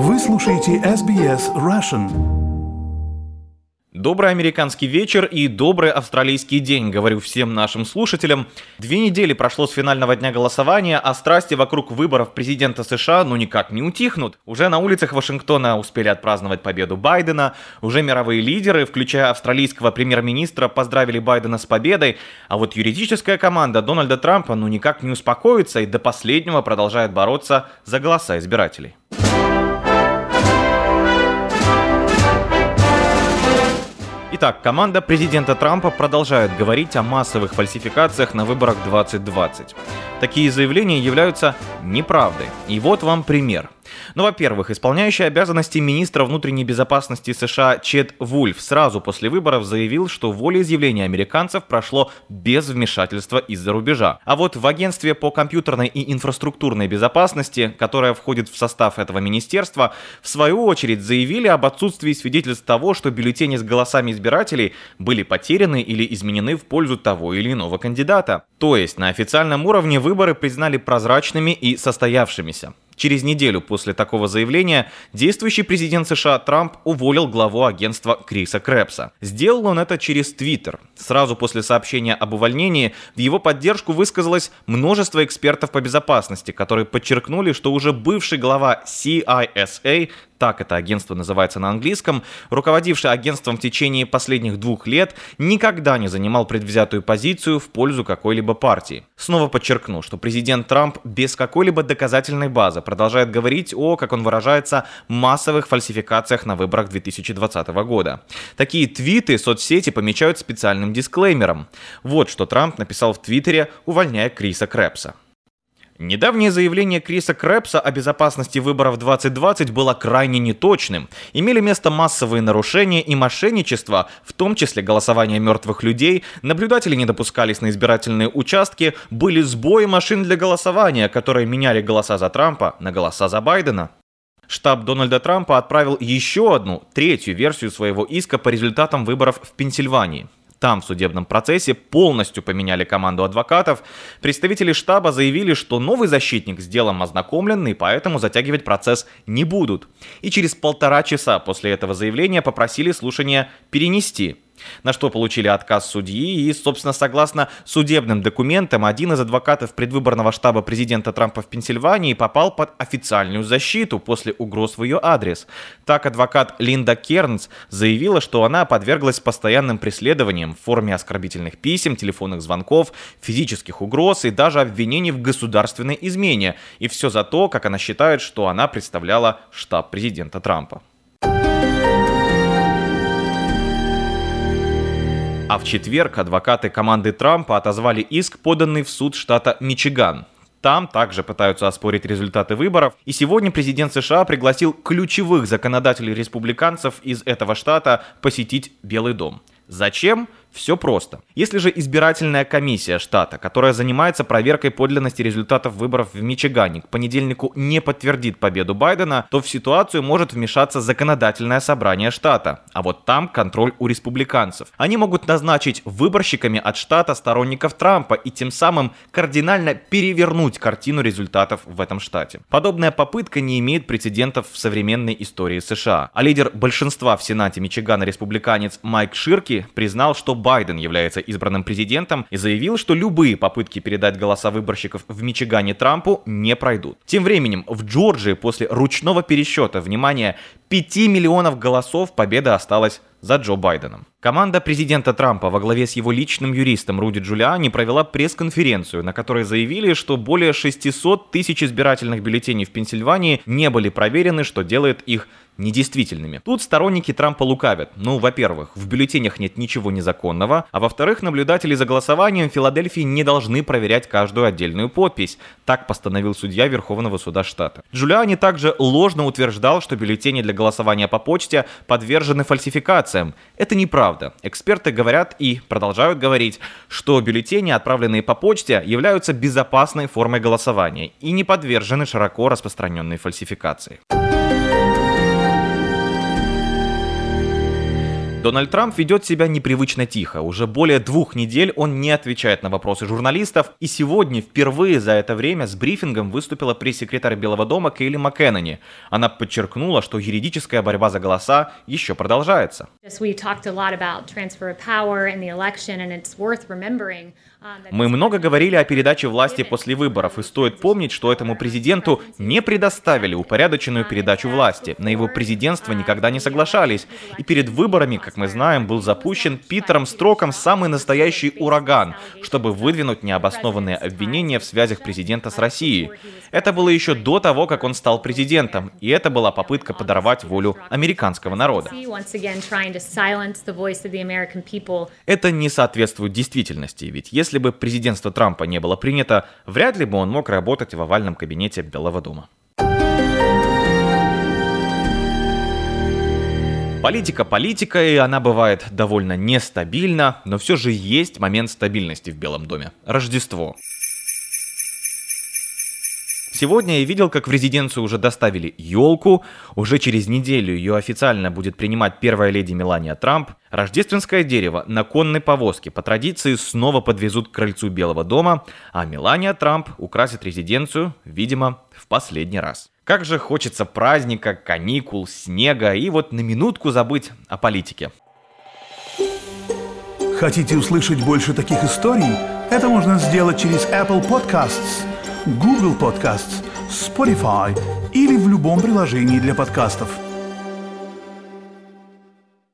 Вы слушаете SBS Russian. Добрый американский вечер и добрый австралийский день, говорю всем нашим слушателям. Две недели прошло с финального дня голосования, а страсти вокруг выборов президента США ну никак не утихнут. Уже на улицах Вашингтона успели отпраздновать победу Байдена, уже мировые лидеры, включая австралийского премьер-министра, поздравили Байдена с победой, а вот юридическая команда Дональда Трампа ну никак не успокоится и до последнего продолжает бороться за голоса избирателей. Итак, команда президента Трампа продолжает говорить о массовых фальсификациях на выборах 2020. Такие заявления являются неправдой. И вот вам пример – ну, во-первых, исполняющий обязанности министра внутренней безопасности США Чет Вульф сразу после выборов заявил, что волеизъявление американцев прошло без вмешательства из-за рубежа. А вот в агентстве по компьютерной и инфраструктурной безопасности, которое входит в состав этого министерства, в свою очередь заявили об отсутствии свидетельств того, что бюллетени с голосами избирателей были потеряны или изменены в пользу того или иного кандидата. То есть на официальном уровне выборы признали прозрачными и состоявшимися. Через неделю после такого заявления действующий президент США Трамп уволил главу агентства Криса Крэпса. Сделал он это через Твиттер. Сразу после сообщения об увольнении в его поддержку высказалось множество экспертов по безопасности, которые подчеркнули, что уже бывший глава CISA так это агентство называется на английском, руководивший агентством в течение последних двух лет, никогда не занимал предвзятую позицию в пользу какой-либо партии. Снова подчеркну, что президент Трамп без какой-либо доказательной базы продолжает говорить о, как он выражается, массовых фальсификациях на выборах 2020 года. Такие твиты соцсети помечают специальным дисклеймером. Вот что Трамп написал в Твиттере, увольняя Криса Крэпса. Недавнее заявление Криса Крэпса о безопасности выборов 2020 было крайне неточным. Имели место массовые нарушения и мошенничество, в том числе голосование мертвых людей, наблюдатели не допускались на избирательные участки, были сбои машин для голосования, которые меняли голоса за Трампа на голоса за Байдена. Штаб Дональда Трампа отправил еще одну, третью версию своего иска по результатам выборов в Пенсильвании. Там в судебном процессе полностью поменяли команду адвокатов. Представители штаба заявили, что новый защитник с делом ознакомлен и поэтому затягивать процесс не будут. И через полтора часа после этого заявления попросили слушание перенести. На что получили отказ судьи и, собственно, согласно судебным документам, один из адвокатов предвыборного штаба президента Трампа в Пенсильвании попал под официальную защиту после угроз в ее адрес. Так, адвокат Линда Кернс заявила, что она подверглась постоянным преследованиям в форме оскорбительных писем, телефонных звонков, физических угроз и даже обвинений в государственной измене. И все за то, как она считает, что она представляла штаб президента Трампа. А в четверг адвокаты команды Трампа отозвали иск, поданный в суд штата Мичиган. Там также пытаются оспорить результаты выборов. И сегодня президент США пригласил ключевых законодателей республиканцев из этого штата посетить Белый дом. Зачем? Все просто. Если же избирательная комиссия штата, которая занимается проверкой подлинности результатов выборов в Мичигане, к понедельнику не подтвердит победу Байдена, то в ситуацию может вмешаться законодательное собрание штата. А вот там контроль у республиканцев. Они могут назначить выборщиками от штата сторонников Трампа и тем самым кардинально перевернуть картину результатов в этом штате. Подобная попытка не имеет прецедентов в современной истории США. А лидер большинства в Сенате Мичигана республиканец Майк Ширки признал, что Байден является избранным президентом и заявил, что любые попытки передать голоса выборщиков в Мичигане Трампу не пройдут. Тем временем в Джорджии после ручного пересчета, внимание, 5 миллионов голосов победа осталась за Джо Байденом. Команда президента Трампа во главе с его личным юристом Руди Джулиани провела пресс-конференцию, на которой заявили, что более 600 тысяч избирательных бюллетеней в Пенсильвании не были проверены, что делает их недействительными. Тут сторонники Трампа лукавят. Ну, во-первых, в бюллетенях нет ничего незаконного, а во-вторых, наблюдатели за голосованием в Филадельфии не должны проверять каждую отдельную подпись. Так постановил судья Верховного суда штата. Джулиани также ложно утверждал, что бюллетени для голосования по почте подвержены фальсификациям. Это неправда. Эксперты говорят и продолжают говорить, что бюллетени, отправленные по почте, являются безопасной формой голосования и не подвержены широко распространенной фальсификации. Дональд Трамп ведет себя непривычно тихо. Уже более двух недель он не отвечает на вопросы журналистов. И сегодня впервые за это время с брифингом выступила пресс-секретарь Белого дома Кейли МакКеннеди. Она подчеркнула, что юридическая борьба за голоса еще продолжается. Мы много говорили о передаче власти после выборов, и стоит помнить, что этому президенту не предоставили упорядоченную передачу власти. На его президентство никогда не соглашались. И перед выборами, как мы знаем, был запущен Питером Строком самый настоящий ураган, чтобы выдвинуть необоснованные обвинения в связях президента с Россией. Это было еще до того, как он стал президентом, и это была попытка подорвать волю американского народа. Это не соответствует действительности, ведь если бы президентство Трампа не было принято, вряд ли бы он мог работать в овальном кабинете Белого дома. Политика политика, и она бывает довольно нестабильна, но все же есть момент стабильности в Белом доме. Рождество. Сегодня я видел, как в резиденцию уже доставили елку. Уже через неделю ее официально будет принимать первая леди Мелания Трамп. Рождественское дерево на конной повозке по традиции снова подвезут к крыльцу Белого дома, а Мелания Трамп украсит резиденцию, видимо, в последний раз. Как же хочется праздника, каникул, снега и вот на минутку забыть о политике. Хотите услышать больше таких историй? Это можно сделать через Apple Podcasts – Google Podcasts, Spotify или в любом приложении для подкастов –